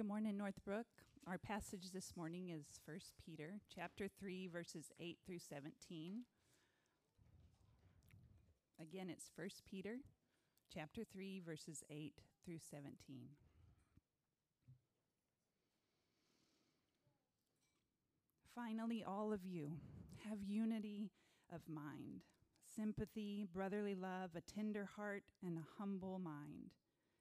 Good morning, Northbrook. Our passage this morning is 1 Peter chapter 3 verses 8 through 17. Again, it's 1 Peter chapter 3 verses 8 through 17. Finally, all of you have unity of mind, sympathy, brotherly love, a tender heart, and a humble mind.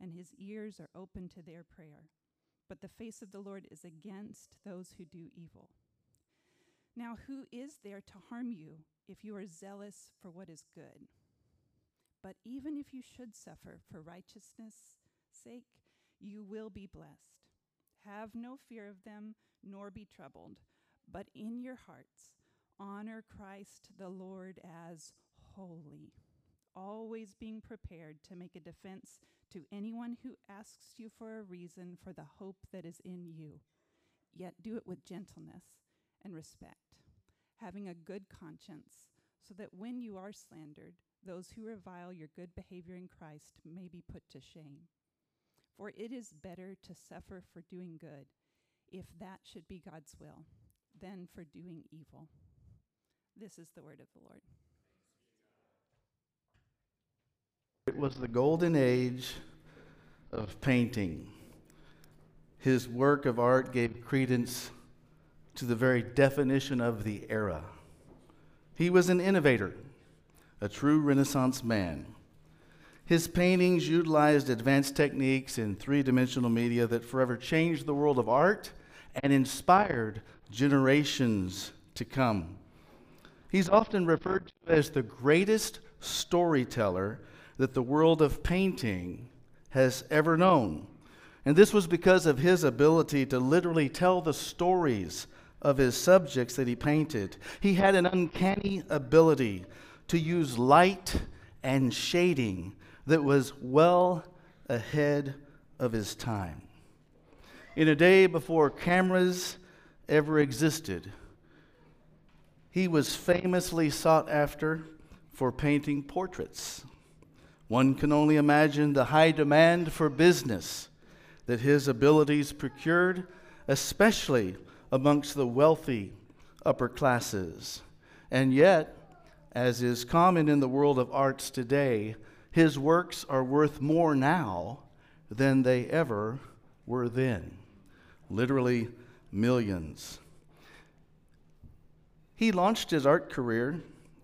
and his ears are open to their prayer. But the face of the Lord is against those who do evil. Now, who is there to harm you if you are zealous for what is good? But even if you should suffer for righteousness' sake, you will be blessed. Have no fear of them, nor be troubled, but in your hearts honor Christ the Lord as holy, always being prepared to make a defense to anyone who asks you for a reason for the hope that is in you. Yet do it with gentleness and respect, having a good conscience, so that when you are slandered, those who revile your good behavior in Christ may be put to shame. For it is better to suffer for doing good, if that should be God's will, than for doing evil. This is the word of the Lord. It was the golden age of painting. His work of art gave credence to the very definition of the era. He was an innovator, a true Renaissance man. His paintings utilized advanced techniques in three dimensional media that forever changed the world of art and inspired generations to come. He's often referred to as the greatest storyteller that the world of painting has ever known. And this was because of his ability to literally tell the stories of his subjects that he painted. He had an uncanny ability to use light and shading that was well ahead of his time. In a day before cameras ever existed, he was famously sought after for painting portraits. One can only imagine the high demand for business that his abilities procured, especially amongst the wealthy upper classes. And yet, as is common in the world of arts today, his works are worth more now than they ever were then. Literally millions. He launched his art career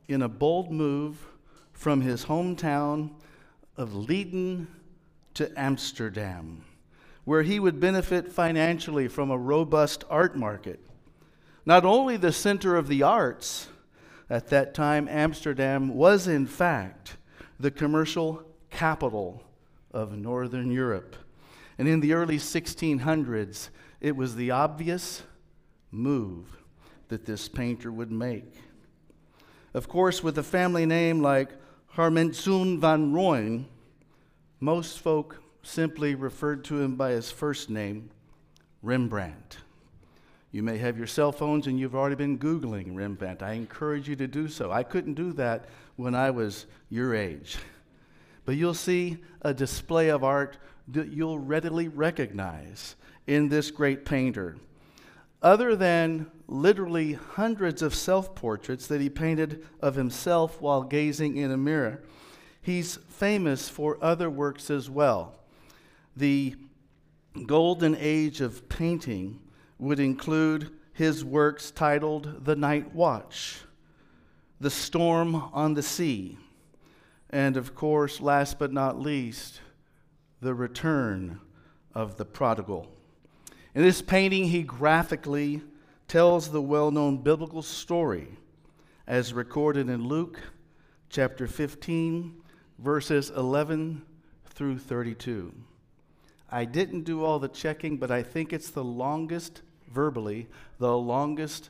in a bold move from his hometown of Leiden to Amsterdam, where he would benefit financially from a robust art market. Not only the center of the arts, at that time, Amsterdam was in fact the commercial capital of Northern Europe. And in the early 1600s, it was the obvious move that this painter would make. Of course, with a family name like Harmenzoon van Rooyen, most folk simply referred to him by his first name, Rembrandt. You may have your cell phones and you've already been Googling Rembrandt. I encourage you to do so. I couldn't do that when I was your age. But you'll see a display of art that you'll readily recognize in this great painter. Other than literally hundreds of self portraits that he painted of himself while gazing in a mirror. He's famous for other works as well. The golden age of painting would include his works titled The Night Watch, The Storm on the Sea, and of course, last but not least, The Return of the Prodigal. In this painting, he graphically tells the well known biblical story as recorded in Luke chapter 15, verses 11 through 32. I didn't do all the checking, but I think it's the longest, verbally, the longest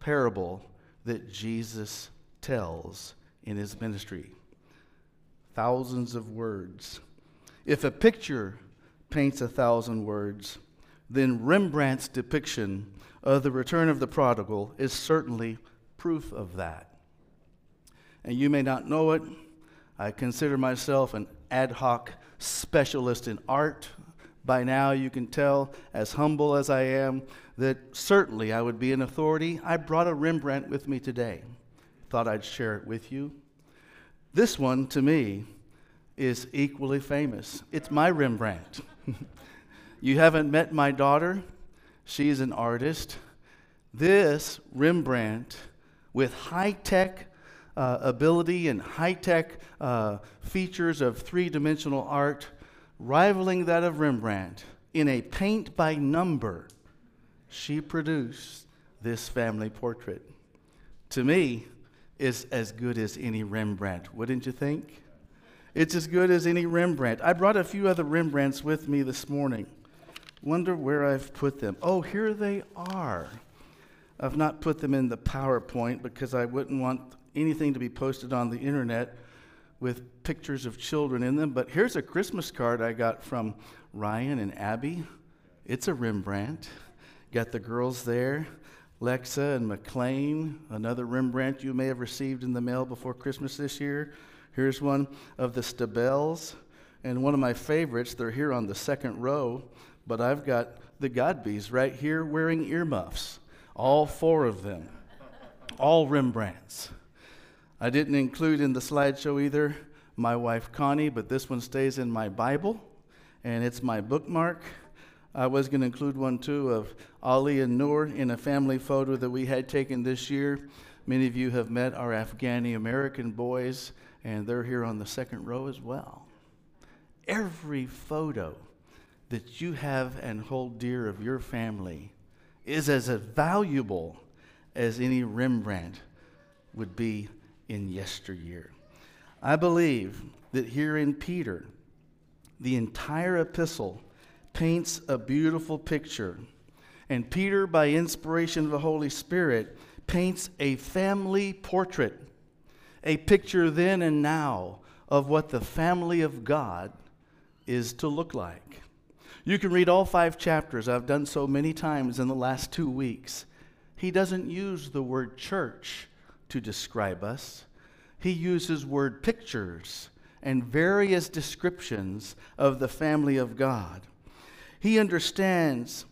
parable that Jesus tells in his ministry. Thousands of words. If a picture paints a thousand words, then Rembrandt's depiction of the return of the prodigal is certainly proof of that. And you may not know it, I consider myself an ad hoc specialist in art. By now, you can tell, as humble as I am, that certainly I would be an authority. I brought a Rembrandt with me today. Thought I'd share it with you. This one, to me, is equally famous. It's my Rembrandt. you haven't met my daughter, she's an artist. This Rembrandt, with high tech uh, ability and high tech uh, features of three dimensional art, rivaling that of Rembrandt, in a paint by number, she produced this family portrait. To me, is as good as any Rembrandt, wouldn't you think? It's as good as any Rembrandt. I brought a few other Rembrandts with me this morning. Wonder where I've put them. Oh, here they are. I've not put them in the PowerPoint because I wouldn't want anything to be posted on the internet with pictures of children in them. But here's a Christmas card I got from Ryan and Abby. It's a Rembrandt. Got the girls there, Lexa and McLean, another Rembrandt you may have received in the mail before Christmas this year. Here's one of the Stabels, and one of my favorites. They're here on the second row, but I've got the Godbys right here wearing earmuffs, all four of them, all Rembrandts. I didn't include in the slideshow either my wife Connie, but this one stays in my Bible, and it's my bookmark. I was going to include one too of Ali and Noor in a family photo that we had taken this year. Many of you have met our Afghani American boys, and they're here on the second row as well. Every photo that you have and hold dear of your family is as valuable as any Rembrandt would be in yesteryear. I believe that here in Peter, the entire epistle paints a beautiful picture. And Peter, by inspiration of the Holy Spirit, paints a family portrait, a picture then and now of what the family of God is to look like. You can read all five chapters. I've done so many times in the last two weeks. He doesn't use the word church to describe us. He uses word pictures and various descriptions of the family of God. He understands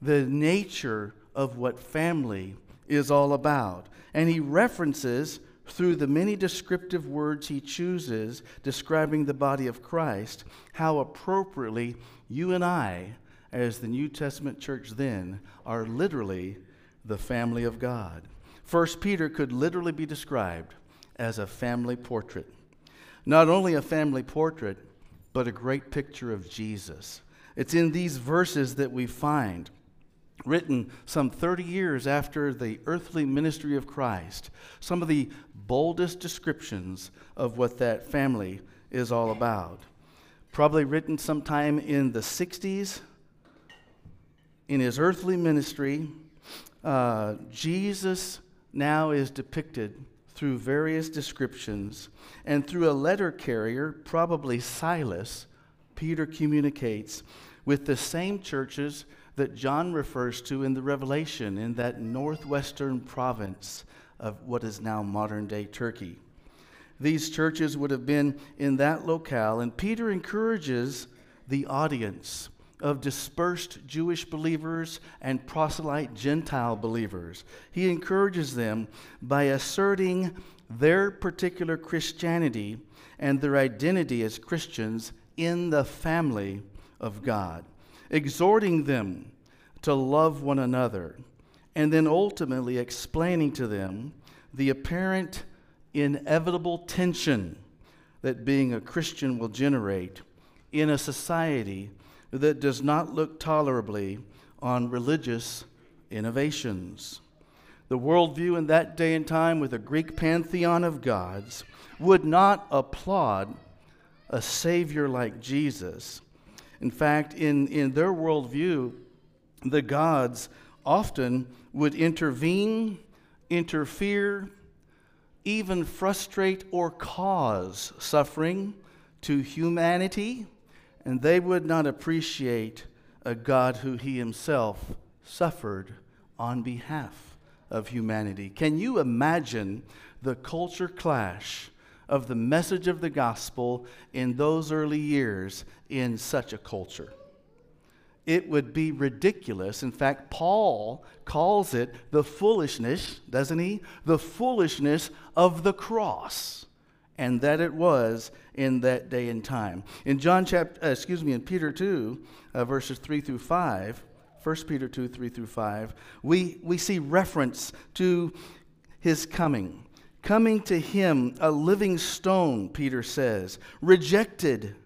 the nature of what family is all about, and he references through the many descriptive words he chooses describing the body of Christ how appropriately you and I, as the New Testament church then, are literally the family of God. First Peter could literally be described as a family portrait. Not only a family portrait, but a great picture of Jesus. It's in these verses that we find, written some 30 years after the earthly ministry of Christ, some of the boldest descriptions of what that family is all about. Probably written sometime in the 60s. In his earthly ministry, uh, Jesus now is depicted through various descriptions, and through a letter carrier, probably Silas, Peter communicates with the same churches that John refers to in the Revelation in that northwestern province of what is now modern day Turkey. These churches would have been in that locale, and Peter encourages the audience of dispersed Jewish believers and proselyte Gentile believers. He encourages them by asserting their particular Christianity and their identity as Christians in the family of God, exhorting them to love one another, and then ultimately explaining to them the apparent inevitable tension that being a Christian will generate in a society that does not look tolerably on religious innovations. The worldview in that day and time, with a Greek pantheon of gods, would not applaud a Savior like Jesus. In fact, in, in their worldview, the gods often would intervene, interfere, even frustrate or cause suffering to humanity, and they would not appreciate a God who he himself suffered on behalf of humanity. Can you imagine the culture clash of the message of the gospel in those early years in such a culture? it would be ridiculous. In fact, Paul calls it the foolishness, doesn't he? The foolishness of the cross. And that it was in that day and time. In John chapter, uh, excuse me, in Peter 2, uh, verses 3 through 5, 1 Peter 2, 3 through 5, we, we see reference to his coming. Coming to him, a living stone, Peter says, rejected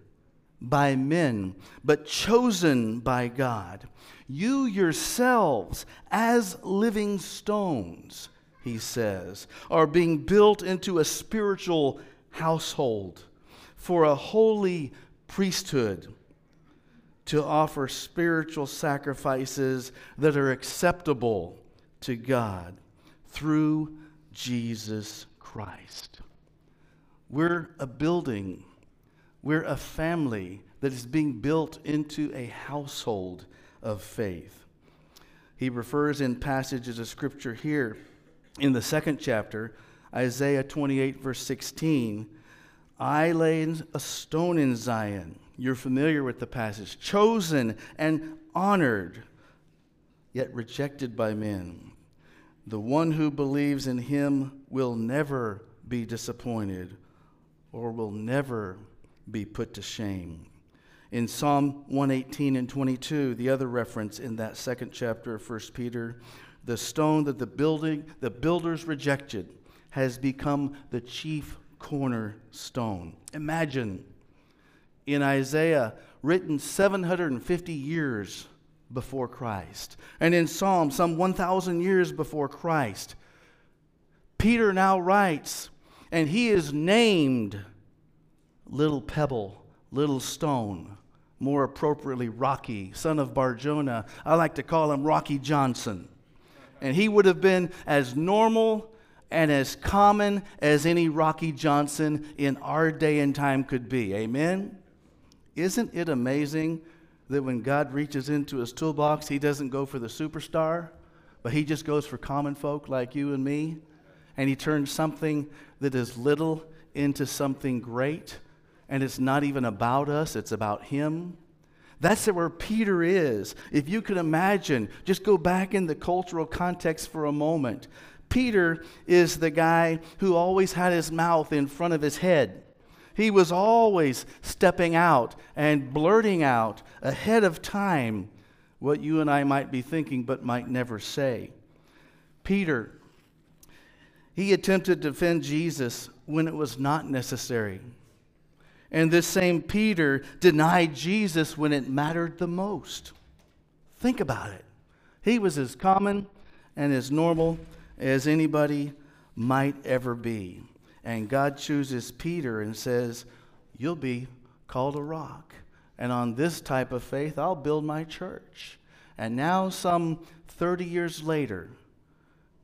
by men, but chosen by God. You yourselves, as living stones, he says, are being built into a spiritual household for a holy priesthood to offer spiritual sacrifices that are acceptable to God through Jesus Christ. We're a building we're a family that is being built into a household of faith. He refers in passages of scripture here in the second chapter, Isaiah 28, verse 16. I lay a stone in Zion. You're familiar with the passage. Chosen and honored, yet rejected by men. The one who believes in him will never be disappointed or will never be put to shame. In Psalm 118 and 22, the other reference in that second chapter of 1 Peter, the stone that the building the builders rejected has become the chief cornerstone. Imagine in Isaiah, written 750 years before Christ, and in Psalm, some 1,000 years before Christ, Peter now writes, and he is named little pebble, little stone, more appropriately, Rocky, son of Barjona. I like to call him Rocky Johnson. And he would have been as normal and as common as any Rocky Johnson in our day and time could be. Amen? Isn't it amazing that when God reaches into his toolbox, he doesn't go for the superstar, but he just goes for common folk like you and me? And he turns something that is little into something great? and it's not even about us, it's about Him. That's where Peter is. If you can imagine, just go back in the cultural context for a moment. Peter is the guy who always had his mouth in front of his head. He was always stepping out and blurting out ahead of time what you and I might be thinking but might never say. Peter, he attempted to defend Jesus when it was not necessary. And this same Peter denied Jesus when it mattered the most. Think about it. He was as common and as normal as anybody might ever be. And God chooses Peter and says, You'll be called a rock. And on this type of faith, I'll build my church. And now, some 30 years later,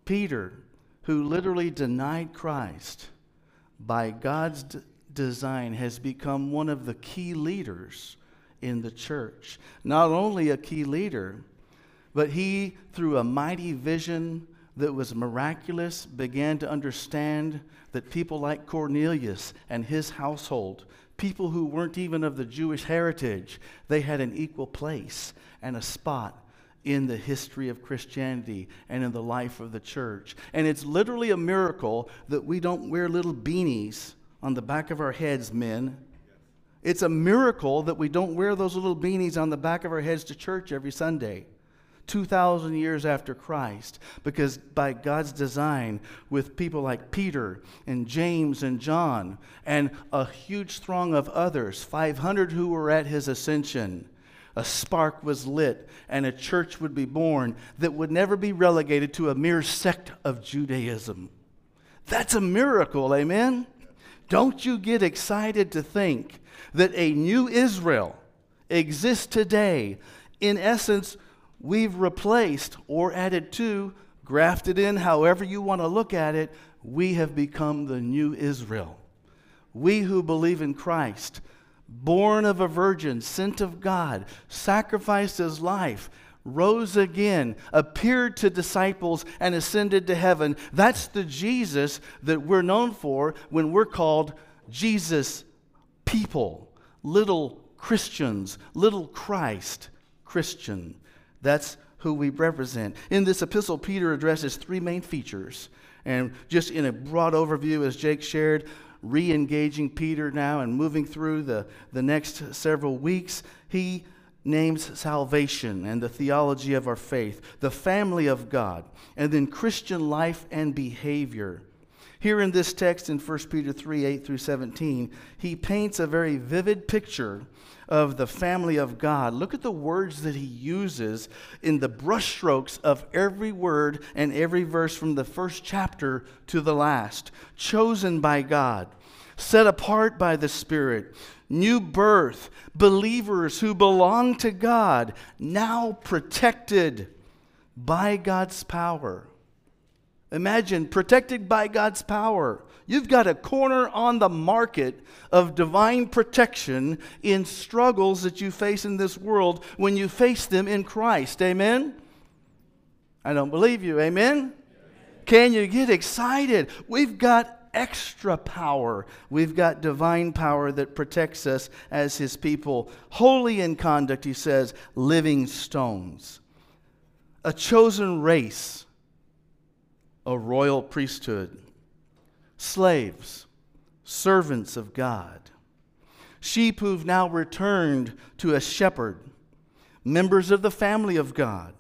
Peter, who literally denied Christ, by God's design has become one of the key leaders in the church. Not only a key leader, but he, through a mighty vision that was miraculous, began to understand that people like Cornelius and his household, people who weren't even of the Jewish heritage, they had an equal place and a spot in the history of Christianity and in the life of the church. And it's literally a miracle that we don't wear little beanies on the back of our heads, men. It's a miracle that we don't wear those little beanies on the back of our heads to church every Sunday. 2,000 years after Christ, because by God's design, with people like Peter and James and John, and a huge throng of others, 500 who were at his ascension, a spark was lit and a church would be born that would never be relegated to a mere sect of Judaism. That's a miracle, amen? Don't you get excited to think that a new Israel, exists today. In essence, we've replaced or added to, grafted in, however you want to look at it, we have become the new Israel. We who believe in Christ, born of a virgin, sent of God, sacrificed his life, rose again, appeared to disciples, and ascended to heaven. That's the Jesus that we're known for when we're called Jesus people, little Christians, little Christ Christian. That's who we represent. In this epistle, Peter addresses three main features. And just in a broad overview, as Jake shared, re engaging Peter now and moving through the, the next several weeks, he names salvation and the theology of our faith, the family of God, and then Christian life and behavior. Here in this text in 1 Peter 3 8 through 17, he paints a very vivid picture of the family of God. Look at the words that he uses in the brushstrokes of every word and every verse from the first chapter to the last. Chosen by God, set apart by the Spirit, new birth, believers who belong to God, now protected by God's power. Imagine protected by God's power. You've got a corner on the market of divine protection in struggles that you face in this world when you face them in Christ. Amen? I don't believe you. Amen? Can you get excited? We've got extra power. We've got divine power that protects us as his people. Holy in conduct, he says, living stones. A chosen race, a royal priesthood, slaves, servants of God, sheep who've now returned to a shepherd, members of the family of God.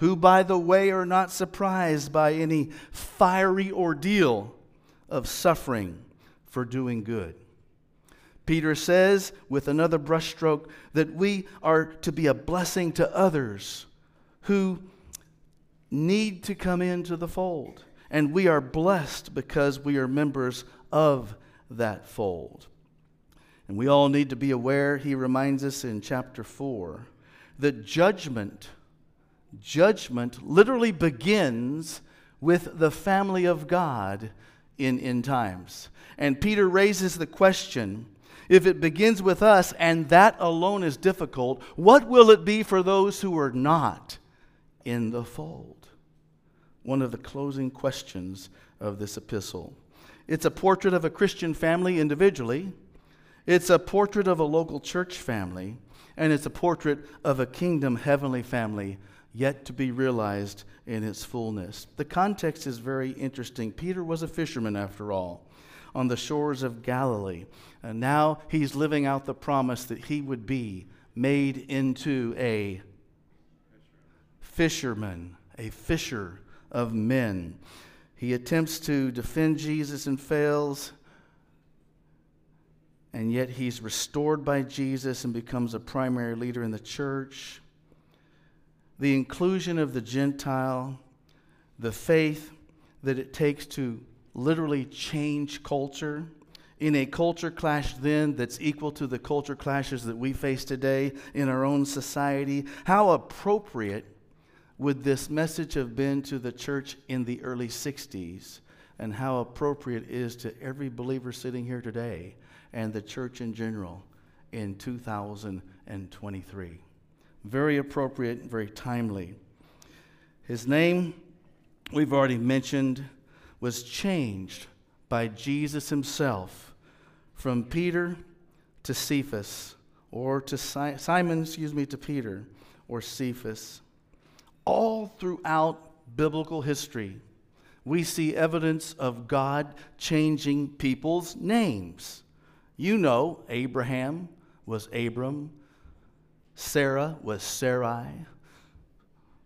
Who, by the way, are not surprised by any fiery ordeal of suffering for doing good. Peter says, with another brushstroke, that we are to be a blessing to others who need to come into the fold. And we are blessed because we are members of that fold. And we all need to be aware, he reminds us in chapter 4, that judgment, judgment literally begins with the family of God in end times. And Peter raises the question if it begins with us and that alone is difficult, what will it be for those who are not in the fold? One of the closing questions of this epistle. It's a portrait of a Christian family individually, it's a portrait of a local church family, and it's a portrait of a kingdom heavenly family yet to be realized in its fullness. The context is very interesting. Peter was a fisherman, after all, on the shores of Galilee. And now he's living out the promise that he would be made into a fisherman, a fisher of men. He attempts to defend Jesus and fails, and yet he's restored by Jesus and becomes a primary leader in the church the inclusion of the Gentile, the faith that it takes to literally change culture in a culture clash then that's equal to the culture clashes that we face today in our own society. How appropriate would this message have been to the church in the early 60s? And how appropriate it is to every believer sitting here today and the church in general in 2023. Very appropriate, very timely. His name, we've already mentioned, was changed by Jesus himself from Peter to Cephas, or to si- Simon, excuse me, to Peter, or Cephas. All throughout biblical history, we see evidence of God changing people's names. You know, Abraham was Abram, Sarah was Sarai.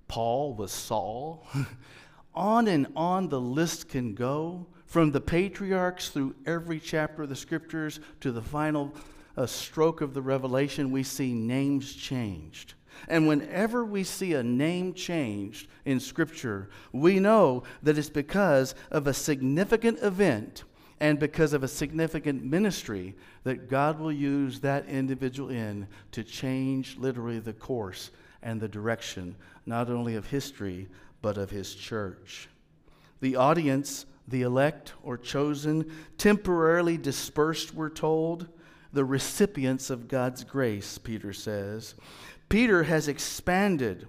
Paul was Saul. on and on the list can go from the patriarchs through every chapter of the scriptures to the final uh, stroke of the revelation, we see names changed. And whenever we see a name changed in Scripture, we know that it's because of a significant event and because of a significant ministry that God will use that individual in to change literally the course and the direction, not only of history, but of his church. The audience, the elect or chosen, temporarily dispersed, we're told, the recipients of God's grace, Peter says. Peter has expanded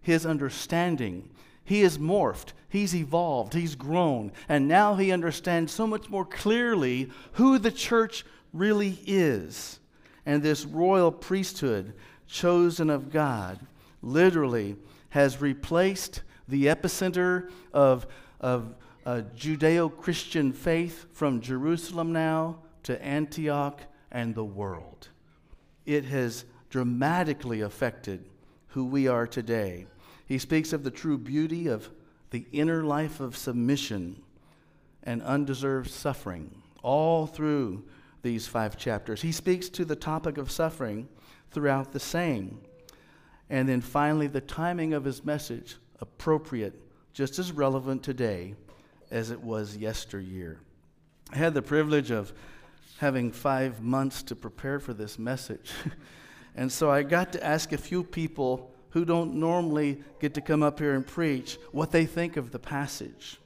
his understanding. He has morphed, he's evolved, he's grown, and now he understands so much more clearly who the church really is. And this royal priesthood, chosen of God, literally has replaced the epicenter of, of uh, Judeo Christian faith from Jerusalem now to Antioch and the world. It has dramatically affected who we are today. He speaks of the true beauty of the inner life of submission and undeserved suffering all through these five chapters. He speaks to the topic of suffering throughout the same. And then finally, the timing of his message, appropriate, just as relevant today as it was yesteryear. I had the privilege of having five months to prepare for this message. and so I got to ask a few people who don't normally get to come up here and preach what they think of the passage.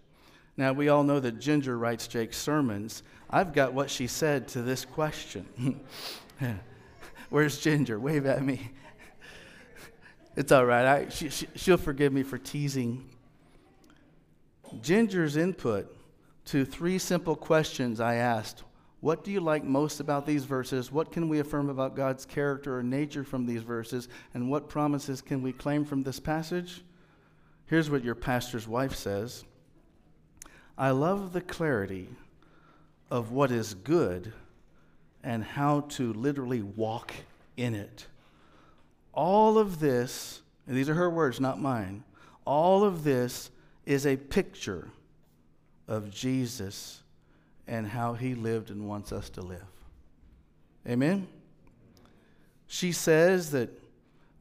Now, we all know that Ginger writes Jake's sermons. I've got what she said to this question. Where's Ginger? Wave at me. It's all right. I, she, she, she'll forgive me for teasing. Ginger's input to three simple questions I asked what do you like most about these verses? What can we affirm about God's character or nature from these verses? And what promises can we claim from this passage? Here's what your pastor's wife says I love the clarity of what is good and how to literally walk in it. All of this, and these are her words, not mine, all of this is a picture of Jesus and how he lived and wants us to live. Amen? She says that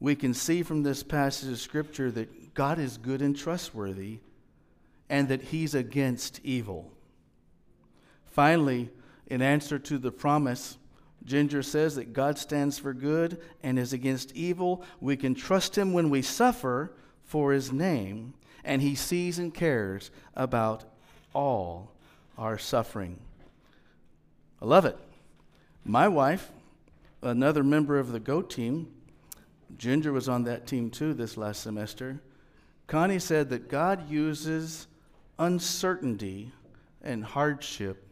we can see from this passage of Scripture that God is good and trustworthy and that he's against evil. Finally, in answer to the promise, Ginger says that God stands for good and is against evil. We can trust him when we suffer for his name, and he sees and cares about all our suffering. I love it. My wife, another member of the GO team, Ginger was on that team too this last semester. Connie said that God uses uncertainty and hardship,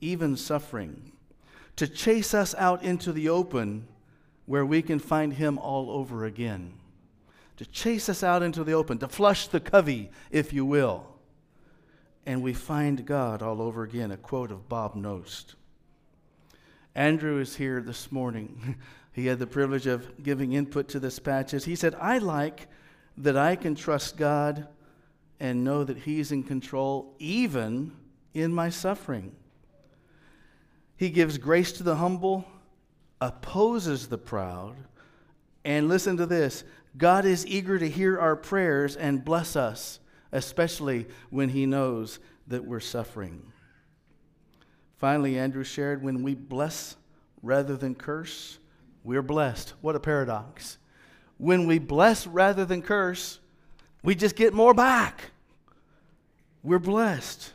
even suffering, to chase us out into the open where we can find Him all over again. To chase us out into the open, to flush the covey, if you will and we find God all over again. A quote of Bob Nost. Andrew is here this morning. he had the privilege of giving input to this passage. He said, I like that I can trust God and know that He's in control even in my suffering. He gives grace to the humble, opposes the proud, and listen to this God is eager to hear our prayers and bless us especially when he knows that we're suffering. Finally, Andrew shared when we bless rather than curse, we're blessed. What a paradox. When we bless rather than curse, we just get more back. We're blessed.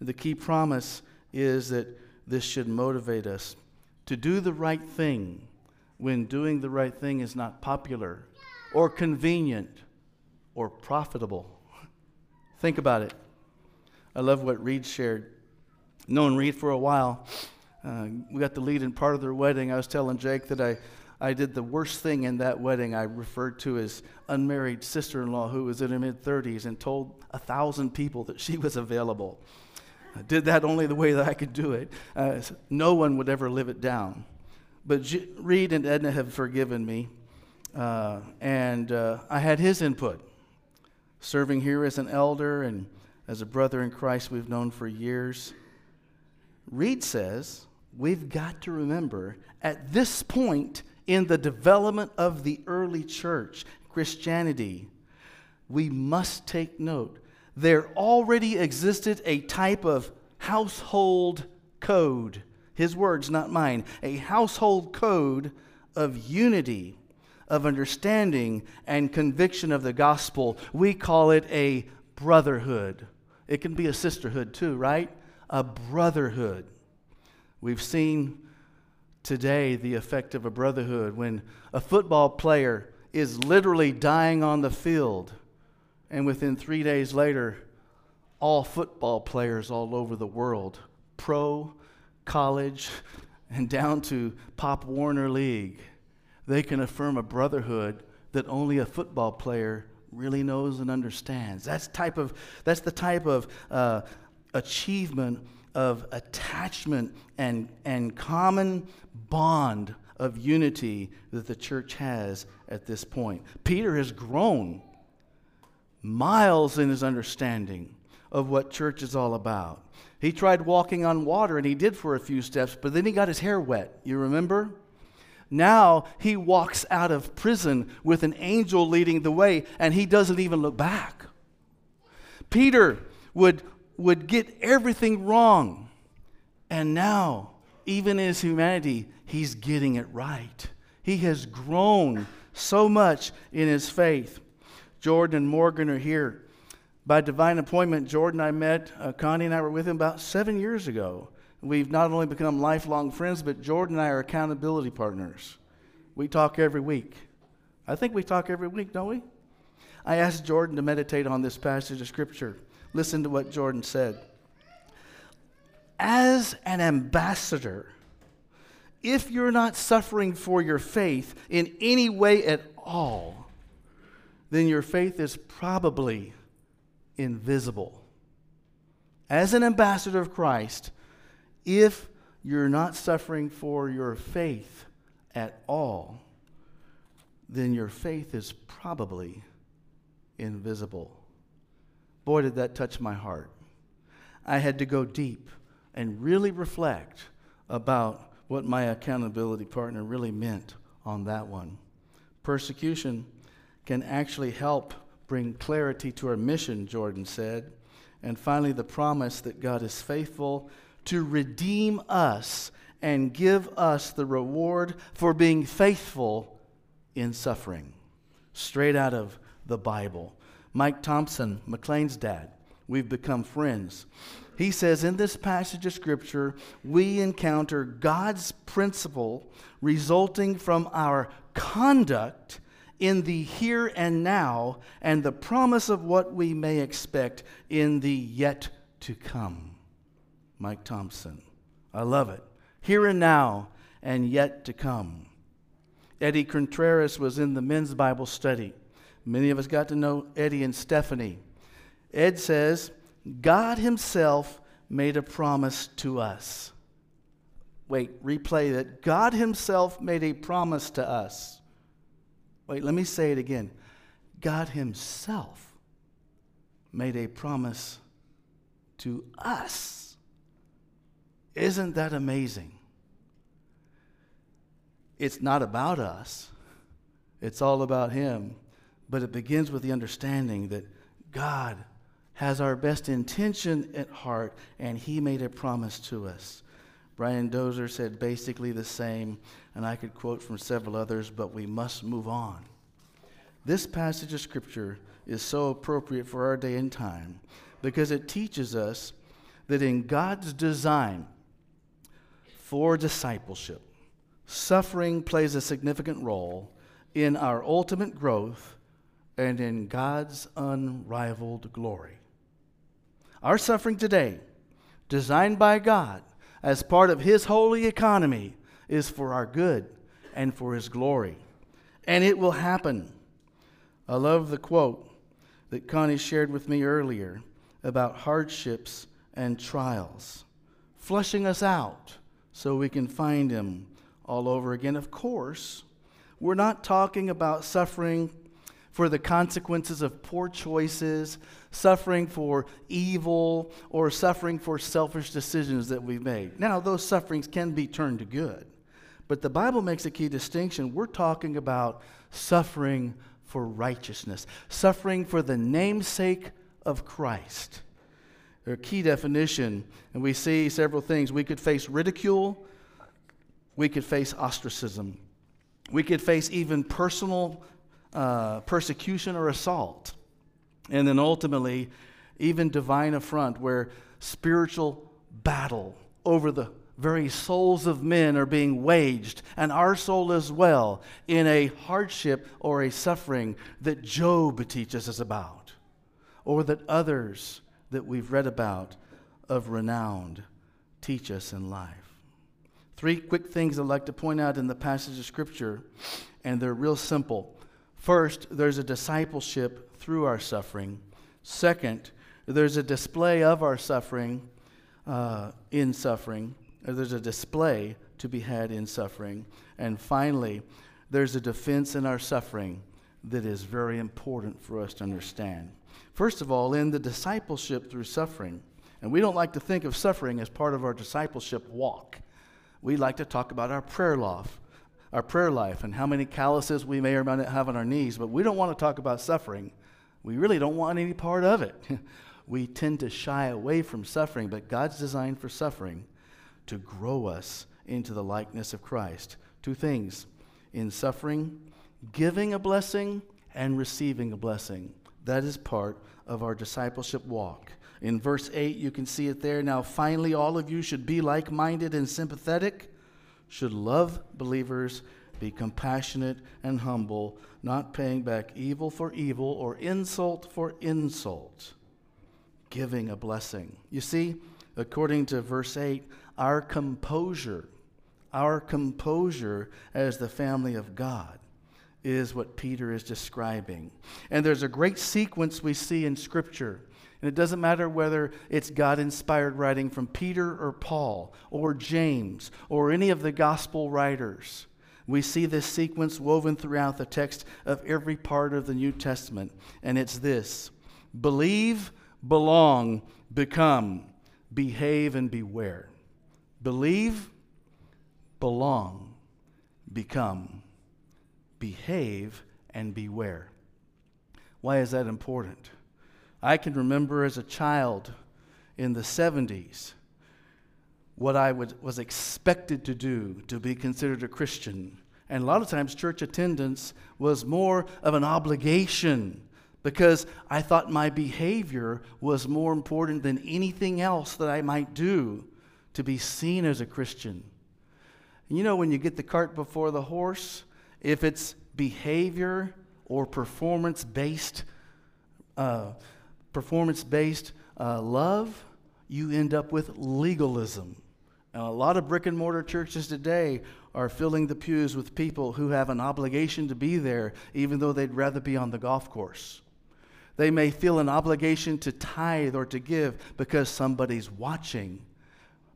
The key promise is that this should motivate us to do the right thing when doing the right thing is not popular or convenient or profitable. Think about it. I love what Reed shared. Known Reed for a while. Uh, we got the lead in part of their wedding. I was telling Jake that I, I did the worst thing in that wedding. I referred to his unmarried sister in law who was in her mid 30s and told a thousand people that she was available. I did that only the way that I could do it. Uh, no one would ever live it down. But G- Reed and Edna have forgiven me, uh, and uh, I had his input serving here as an elder and as a brother in Christ we've known for years. Reed says we've got to remember at this point in the development of the early church, Christianity, we must take note. There already existed a type of household code. His words, not mine. A household code of unity, of understanding, and conviction of the gospel. We call it a brotherhood. It can be a sisterhood too, right? A brotherhood. We've seen today the effect of a brotherhood when a football player is literally dying on the field, and within three days later, all football players all over the world, pro, college, and down to Pop Warner League, they can affirm a brotherhood that only a football player really knows and understands. That's type of that's the type of uh, achievement of attachment and and common bond of unity that the church has at this point. Peter has grown miles in his understanding of what church is all about. He tried walking on water and he did for a few steps, but then he got his hair wet. You remember? Now he walks out of prison with an angel leading the way and he doesn't even look back. Peter would, would get everything wrong. And now, even in his humanity, he's getting it right. He has grown so much in his faith. Jordan and Morgan are here. By divine appointment, Jordan I met, uh, Connie and I were with him about seven years ago. We've not only become lifelong friends, but Jordan and I are accountability partners. We talk every week. I think we talk every week, don't we? I asked Jordan to meditate on this passage of Scripture. Listen to what Jordan said. As an ambassador, if you're not suffering for your faith in any way at all, then your faith is probably invisible. As an ambassador of Christ, if you're not suffering for your faith at all, then your faith is probably invisible. Boy, did that touch my heart. I had to go deep and really reflect about what my accountability partner really meant on that one. Persecution can actually help bring clarity to our mission, Jordan said. And finally, the promise that God is faithful to redeem us and give us the reward for being faithful in suffering. Straight out of the Bible. Mike Thompson, McLean's dad, we've become friends. He says in this passage of Scripture, we encounter God's principle resulting from our conduct in the here and now and the promise of what we may expect in the yet to come. Mike Thompson. I love it. Here and now and yet to come. Eddie Contreras was in the men's Bible study. Many of us got to know Eddie and Stephanie. Ed says, God Himself made a promise to us. Wait, replay that. God Himself made a promise to us. Wait, let me say it again. God Himself made a promise to us. Isn't that amazing? It's not about us, it's all about Him. But it begins with the understanding that God has our best intention at heart, and He made a promise to us. Brian Dozer said basically the same, and I could quote from several others, but we must move on. This passage of Scripture is so appropriate for our day and time because it teaches us that in God's design for discipleship, suffering plays a significant role in our ultimate growth and in God's unrivaled glory. Our suffering today, designed by God as part of His holy economy, is for our good and for His glory. And it will happen. I love the quote that Connie shared with me earlier about hardships and trials, flushing us out so we can find Him all over again. Of course, we're not talking about suffering for the consequences of poor choices, suffering for evil, or suffering for selfish decisions that we've made. Now, those sufferings can be turned to good. But the Bible makes a key distinction. We're talking about suffering for righteousness, suffering for the namesake of Christ. A key definition, and we see several things. We could face ridicule, we could face ostracism, we could face even personal uh, persecution or assault, and then ultimately, even divine affront, where spiritual battle over the very souls of men are being waged, and our soul as well, in a hardship or a suffering that Job teaches us about, or that others that we've read about of renowned teach us in life. Three quick things I'd like to point out in the passage of Scripture, and they're real simple. First, there's a discipleship through our suffering. Second, there's a display of our suffering uh, in suffering there's a display to be had in suffering. And finally, there's a defense in our suffering that is very important for us to understand. First of all, in the discipleship through suffering, and we don't like to think of suffering as part of our discipleship walk. We like to talk about our prayer life, our prayer life, and how many calluses we may or may not have on our knees, but we don't want to talk about suffering. We really don't want any part of it. we tend to shy away from suffering, but God's designed for suffering to grow us into the likeness of Christ. Two things in suffering, giving a blessing and receiving a blessing. That is part of our discipleship walk. In verse 8, you can see it there. Now, finally, all of you should be like minded and sympathetic, should love believers, be compassionate and humble, not paying back evil for evil or insult for insult, giving a blessing. You see, according to verse 8, our composure, our composure as the family of God is what Peter is describing. And there's a great sequence we see in Scripture. And it doesn't matter whether it's God inspired writing from Peter or Paul or James or any of the gospel writers. We see this sequence woven throughout the text of every part of the New Testament. And it's this believe, belong, become, behave, and beware. Believe, belong, become, behave, and beware. Why is that important? I can remember as a child in the 70s what I would, was expected to do to be considered a Christian. And a lot of times, church attendance was more of an obligation because I thought my behavior was more important than anything else that I might do to be seen as a Christian. You know, when you get the cart before the horse, if it's behavior or performance based, uh, performance based uh, love, you end up with legalism. A lot of brick and mortar churches today are filling the pews with people who have an obligation to be there, even though they'd rather be on the golf course. They may feel an obligation to tithe or to give because somebody's watching.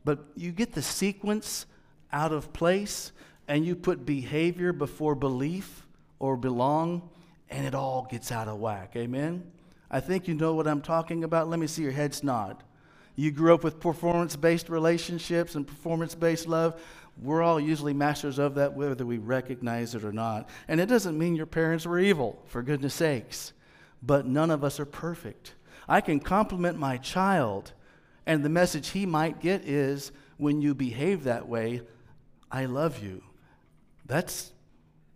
But you get the sequence out of place and you put behavior before belief or belong, and it all gets out of whack. Amen? I think you know what I'm talking about. Let me see your heads nod. You grew up with performance based relationships and performance based love. We're all usually masters of that, whether we recognize it or not. And it doesn't mean your parents were evil, for goodness sakes. But none of us are perfect. I can compliment my child and the message he might get is when you behave that way, I love you. That's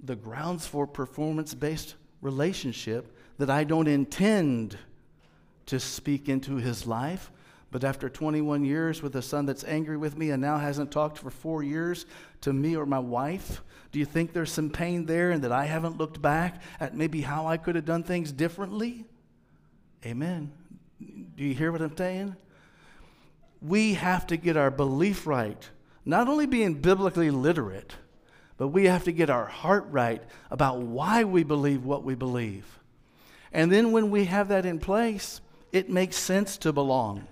the grounds for performance based relationship that I don't intend to speak into his life. But after 21 years with a son that's angry with me and now hasn't talked for four years to me or my wife, do you think there's some pain there and that I haven't looked back at maybe how I could have done things differently? Amen. Do you hear what I'm saying? we have to get our belief right. Not only being biblically literate, but we have to get our heart right about why we believe what we believe. And then when we have that in place, it makes sense to belong.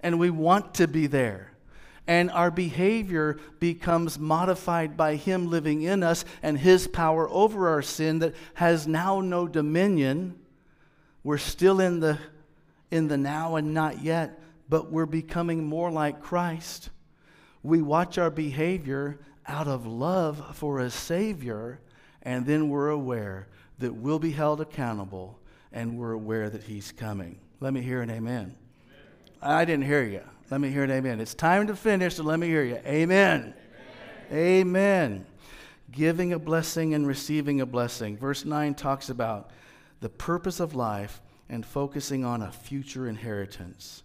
And we want to be there. And our behavior becomes modified by Him living in us and His power over our sin that has now no dominion. We're still in the, in the now and not yet, but we're becoming more like Christ. We watch our behavior out of love for a Savior, and then we're aware that we'll be held accountable and we're aware that He's coming. Let me hear an amen. amen. I didn't hear you. Let me hear it. Amen. It's time to finish, so let me hear you. Amen. Amen. amen. Giving a blessing and receiving a blessing. Verse 9 talks about the purpose of life and focusing on a future inheritance.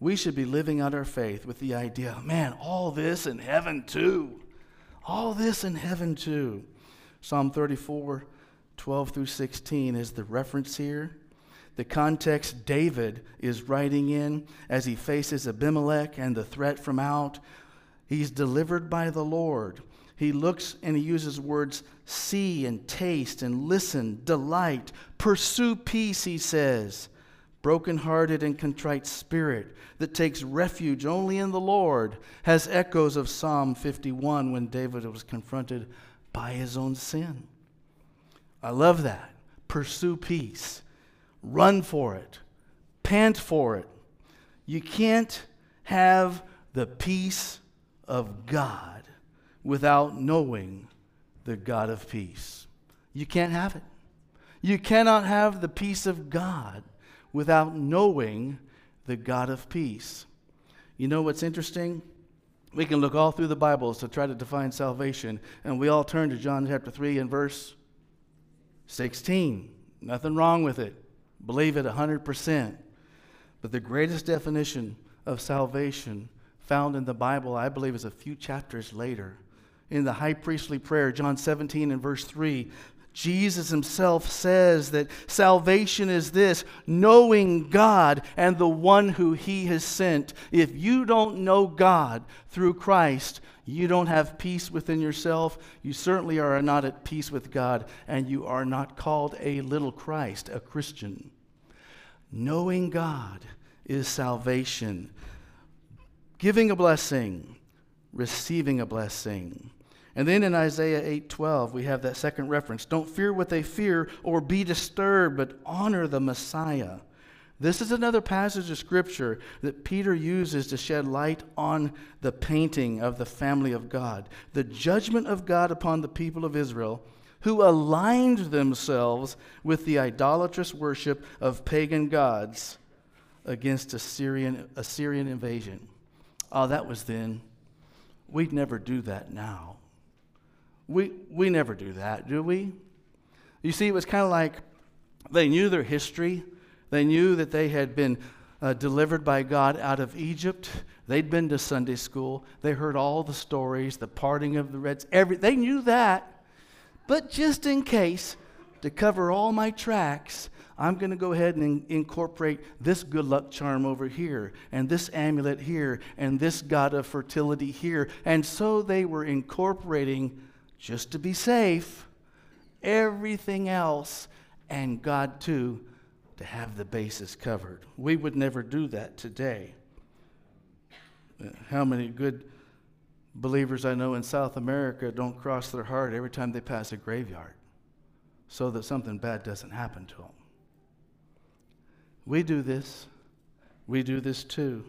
We should be living out our faith with the idea, man, all this in heaven too. All this in heaven too. Psalm 34, 12 through 16 is the reference here. The context David is writing in as he faces Abimelech and the threat from out. He's delivered by the Lord. He looks and he uses words see and taste and listen, delight, pursue peace, he says. Broken-hearted and contrite spirit that takes refuge only in the Lord has echoes of Psalm 51 when David was confronted by his own sin. I love that. Pursue peace. Run for it. Pant for it. You can't have the peace of God without knowing the God of peace. You can't have it. You cannot have the peace of God without knowing the God of peace. You know what's interesting? We can look all through the Bibles to try to define salvation, and we all turn to John chapter 3 and verse 16. Nothing wrong with it. Believe it 100%. But the greatest definition of salvation found in the Bible, I believe, is a few chapters later. In the high priestly prayer, John 17 and verse 3, Jesus himself says that salvation is this knowing God and the one who he has sent. If you don't know God through Christ, you don't have peace within yourself. You certainly are not at peace with God, and you are not called a little Christ, a Christian. Knowing God is salvation. Giving a blessing, receiving a blessing. And then in Isaiah 8:12 we have that second reference. Don't fear what they fear or be disturbed, but honor the Messiah. This is another passage of scripture that Peter uses to shed light on the painting of the family of God, the judgment of God upon the people of Israel who aligned themselves with the idolatrous worship of pagan gods against Assyrian, Assyrian invasion. Oh, that was then. We'd never do that now. We, we never do that, do we? You see, it was kind of like they knew their history. They knew that they had been uh, delivered by God out of Egypt. They'd been to Sunday school. They heard all the stories, the parting of the Reds. Every, they knew that. But just in case, to cover all my tracks, I'm going to go ahead and in- incorporate this good luck charm over here, and this amulet here, and this god of fertility here. And so they were incorporating just to be safe, everything else, and God too to have the bases covered. We would never do that today. How many good believers I know in South America don't cross their heart every time they pass a graveyard so that something bad doesn't happen to them? We do this. We do this too.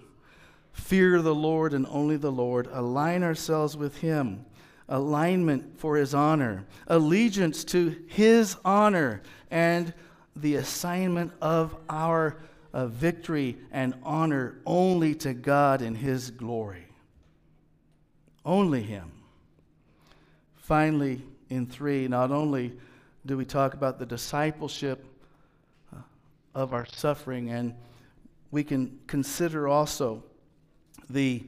Fear the Lord and only the Lord. Align ourselves with Him alignment for his honor, allegiance to his honor, and the assignment of our uh, victory and honor only to God and his glory. Only him. Finally, in three, not only do we talk about the discipleship uh, of our suffering, and we can consider also the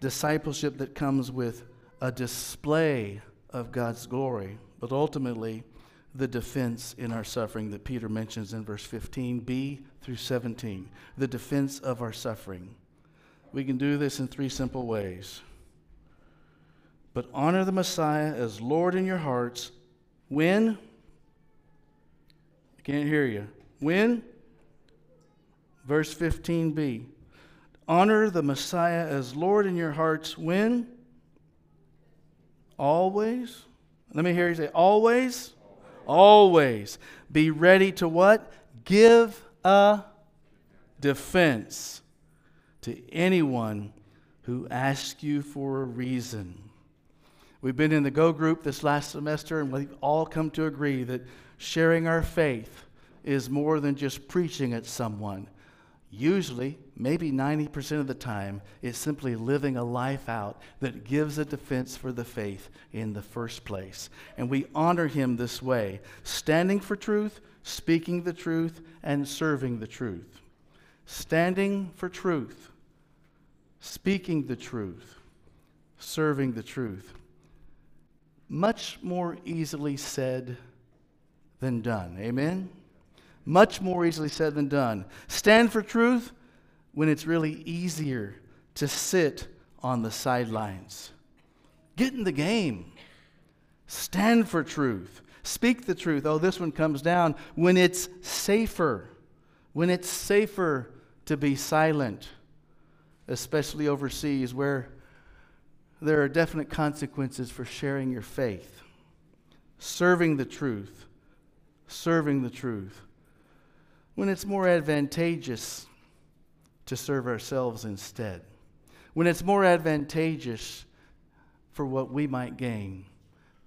discipleship that comes with a display of God's glory, but ultimately the defense in our suffering that Peter mentions in verse 15b through 17. The defense of our suffering. We can do this in three simple ways. But honor the Messiah as Lord in your hearts when? I can't hear you. When? Verse 15b. Honor the Messiah as Lord in your hearts when? Always? Let me hear you say, always? Always. Be ready to what? Give a defense to anyone who asks you for a reason. We've been in the Go group this last semester, and we've all come to agree that sharing our faith is more than just preaching at someone. Usually, maybe 90% of the time, is simply living a life out that gives a defense for the faith in the first place. And we honor him this way standing for truth, speaking the truth, and serving the truth. Standing for truth, speaking the truth, serving the truth. Much more easily said than done. Amen? Much more easily said than done. Stand for truth when it's really easier to sit on the sidelines. Get in the game. Stand for truth. Speak the truth. Oh, this one comes down when it's safer. When it's safer to be silent, especially overseas where there are definite consequences for sharing your faith. Serving the truth. Serving the truth when it's more advantageous to serve ourselves instead, when it's more advantageous for what we might gain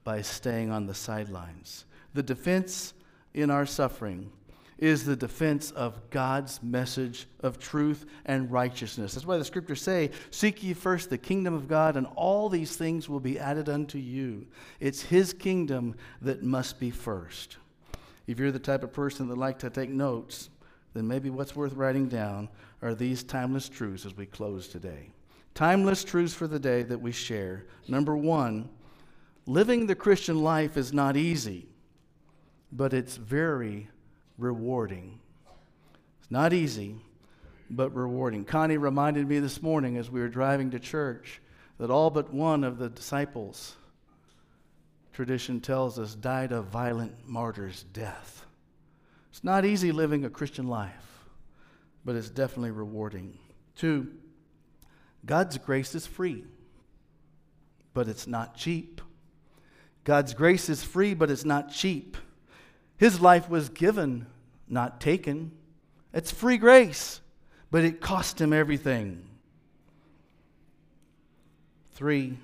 by staying on the sidelines. The defense in our suffering is the defense of God's message of truth and righteousness. That's why the scriptures say, Seek ye first the kingdom of God, and all these things will be added unto you. It's His kingdom that must be first. If you're the type of person that like to take notes, then maybe what's worth writing down are these timeless truths as we close today. Timeless truths for the day that we share. Number one, living the Christian life is not easy, but it's very rewarding. It's not easy, but rewarding. Connie reminded me this morning as we were driving to church that all but one of the disciples tradition tells us, died a violent martyr's death. It's not easy living a Christian life, but it's definitely rewarding. Two, God's grace is free, but it's not cheap. God's grace is free, but it's not cheap. His life was given, not taken. It's free grace, but it cost him everything. Three,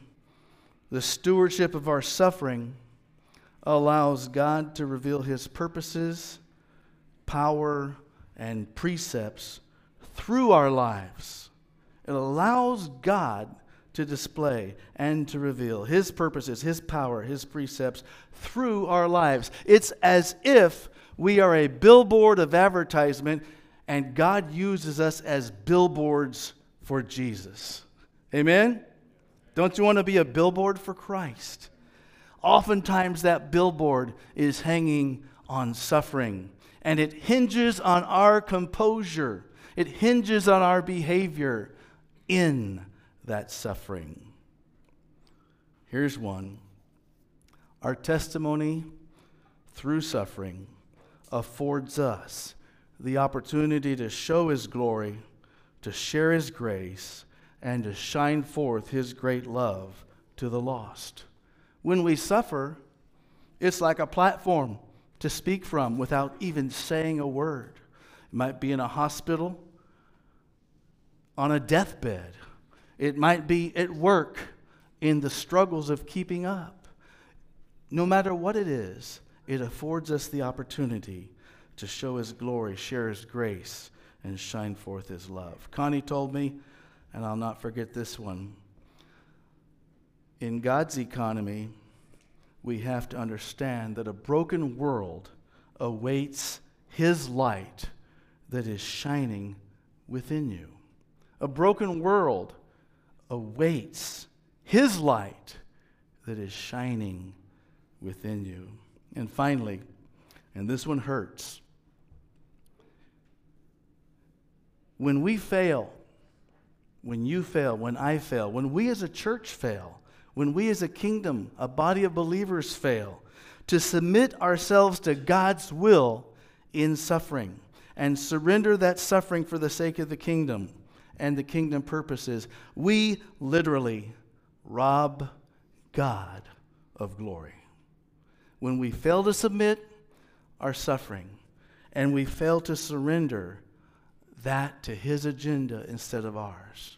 the stewardship of our suffering allows God to reveal his purposes, power, and precepts through our lives. It allows God to display and to reveal his purposes, his power, his precepts through our lives. It's as if we are a billboard of advertisement and God uses us as billboards for Jesus. Amen? Don't you want to be a billboard for Christ? Oftentimes, that billboard is hanging on suffering, and it hinges on our composure, it hinges on our behavior in that suffering. Here's one our testimony through suffering affords us the opportunity to show His glory, to share His grace, and to shine forth his great love to the lost. When we suffer, it's like a platform to speak from without even saying a word. It might be in a hospital, on a deathbed, it might be at work in the struggles of keeping up. No matter what it is, it affords us the opportunity to show His glory, share His grace, and shine forth His love. Connie told me and I'll not forget this one. In God's economy, we have to understand that a broken world awaits His light that is shining within you. A broken world awaits His light that is shining within you. And finally, and this one hurts, when we fail, when you fail, when I fail, when we as a church fail, when we as a kingdom, a body of believers fail, to submit ourselves to God's will in suffering and surrender that suffering for the sake of the kingdom and the kingdom purposes, we literally rob God of glory. When we fail to submit our suffering and we fail to surrender that to his agenda instead of ours,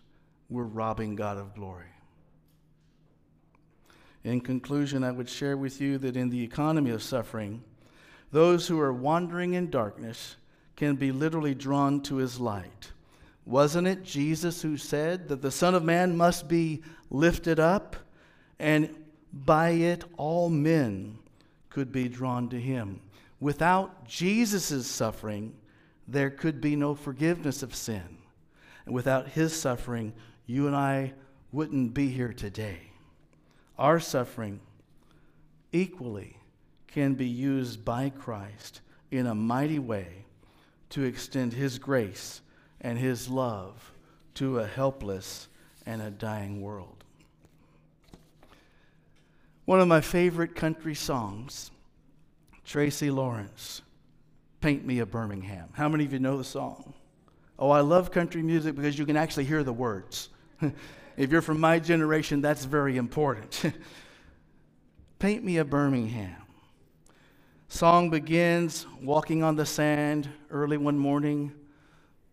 we're robbing God of glory. In conclusion, I would share with you that in the economy of suffering, those who are wandering in darkness can be literally drawn to his light. Wasn't it Jesus who said that the Son of Man must be lifted up, and by it all men could be drawn to him? Without Jesus' suffering, there could be no forgiveness of sin. And without his suffering, you and I wouldn't be here today. Our suffering equally can be used by Christ in a mighty way to extend his grace and his love to a helpless and a dying world. One of my favorite country songs, Tracy Lawrence, Paint Me a Birmingham. How many of you know the song? Oh, I love country music because you can actually hear the words. if you're from my generation, that's very important. Paint Me a Birmingham. Song begins walking on the sand early one morning.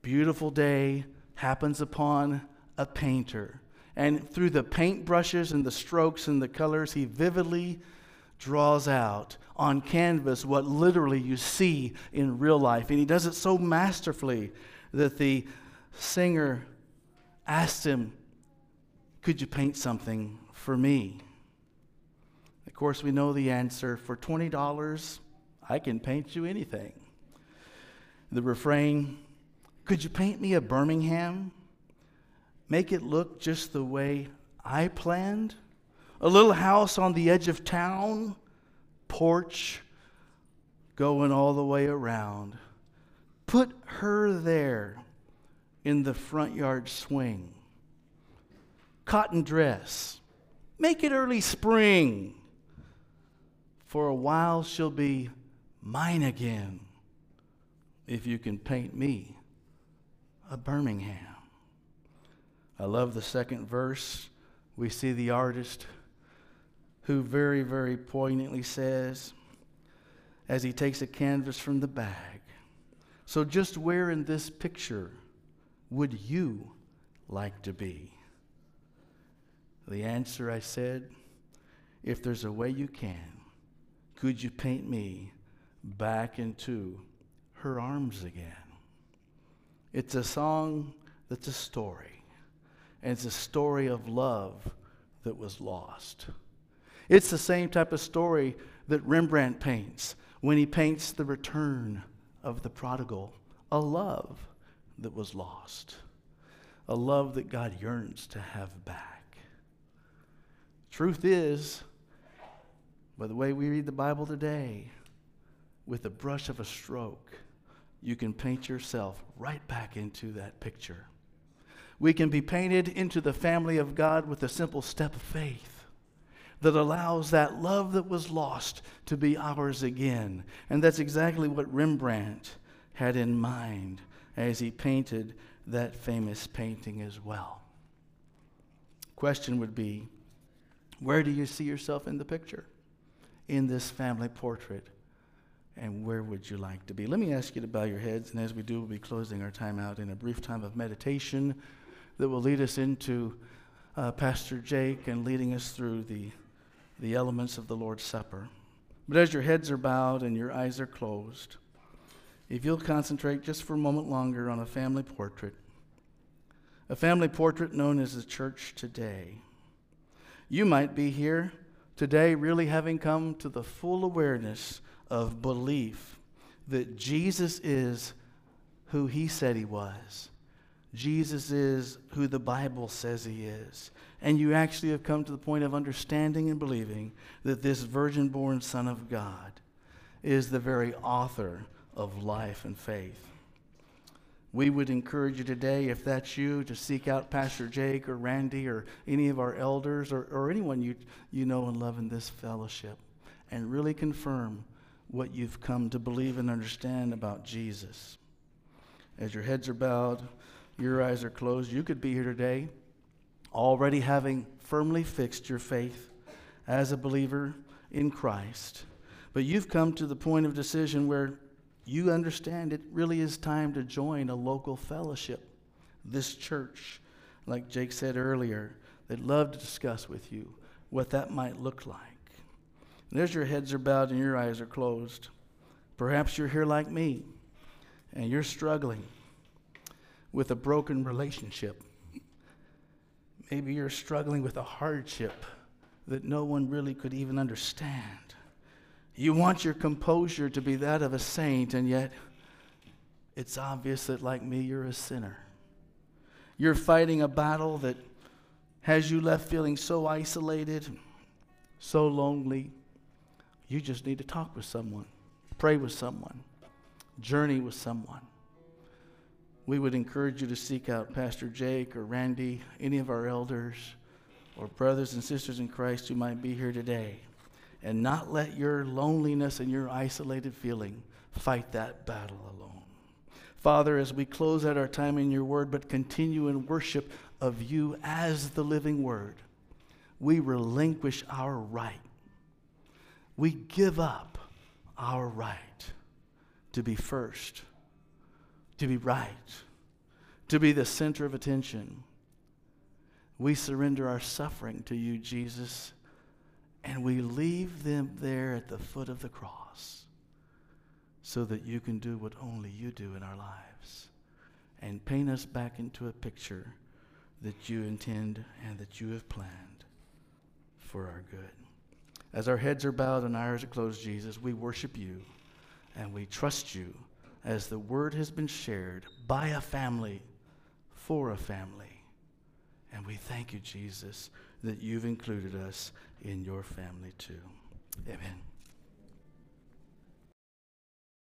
Beautiful day happens upon a painter. And through the paint brushes and the strokes and the colors, he vividly draws out on canvas what literally you see in real life. And he does it so masterfully that the singer asked him, Could you paint something for me? Of course, we know the answer for $20, I can paint you anything. The refrain, Could you paint me a Birmingham? Make it look just the way I planned? A little house on the edge of town, porch going all the way around. Put her there in the front yard swing. Cotton dress. Make it early spring. For a while she'll be mine again if you can paint me a Birmingham. I love the second verse. We see the artist who very, very poignantly says, as he takes a canvas from the bag, So, just where in this picture would you like to be? The answer I said, if there's a way you can, could you paint me back into her arms again. It's a song that's a story, and it's a story of love that was lost. It's the same type of story that Rembrandt paints when he paints the return of the prodigal, a love that was lost, a love that God yearns to have back. Truth is, by the way we read the Bible today, with the brush of a stroke, you can paint yourself right back into that picture. We can be painted into the family of God with a simple step of faith that allows that love that was lost to be ours again. And that's exactly what Rembrandt had in mind as he painted that famous painting as well. Question would be where do you see yourself in the picture? In this family portrait and where would you like to be? Let me ask you to bow your heads, and as we do, we'll be closing our time out in a brief time of meditation that will lead us into uh, Pastor Jake and leading us through the, the elements of the Lord's Supper. But as your heads are bowed and your eyes are closed, if you'll concentrate just for a moment longer on a family portrait, a family portrait known as the church today, you might be here today really having come to the full awareness of belief that Jesus is who he said he was. Jesus is who the Bible says he is. And you actually have come to the point of understanding and believing that this virgin born Son of God is the very author of life and faith. We would encourage you today, if that's you, to seek out Pastor Jake or Randy or any of our elders or, or anyone you, you know and love in this fellowship and really confirm what you've come to believe and understand about Jesus. As your heads are bowed, your eyes are closed, you could be here today already having firmly fixed your faith as a believer in Christ. But you've come to the point of decision where you understand it really is time to join a local fellowship, this church, like Jake said earlier, they'd love to discuss with you what that might look like. And your heads are bowed and your eyes are closed, perhaps you're here like me, and you're struggling with a broken relationship. Maybe you're struggling with a hardship that no one really could even understand. You want your composure to be that of a saint, and yet it's obvious that, like me, you're a sinner. You're fighting a battle that has you left feeling so isolated, so lonely. You just need to talk with someone, pray with someone, journey with someone. We would encourage you to seek out Pastor Jake or Randy, any of our elders, or brothers and sisters in Christ who might be here today, and not let your loneliness and your isolated feeling fight that battle alone. Father, as we close out our time in your word, but continue in worship of you as the living word, we relinquish our right. We give up our right to be first, to be right, to be the center of attention. We surrender our suffering to you, Jesus, and we leave them there at the foot of the cross so that you can do what only you do in our lives and paint us back into a picture that you intend and that you have planned for our good. As our heads are bowed and our eyes are closed, Jesus, we worship you and we trust you as the word has been shared by a family for a family. And we thank you, Jesus, that you've included us in your family too. Amen.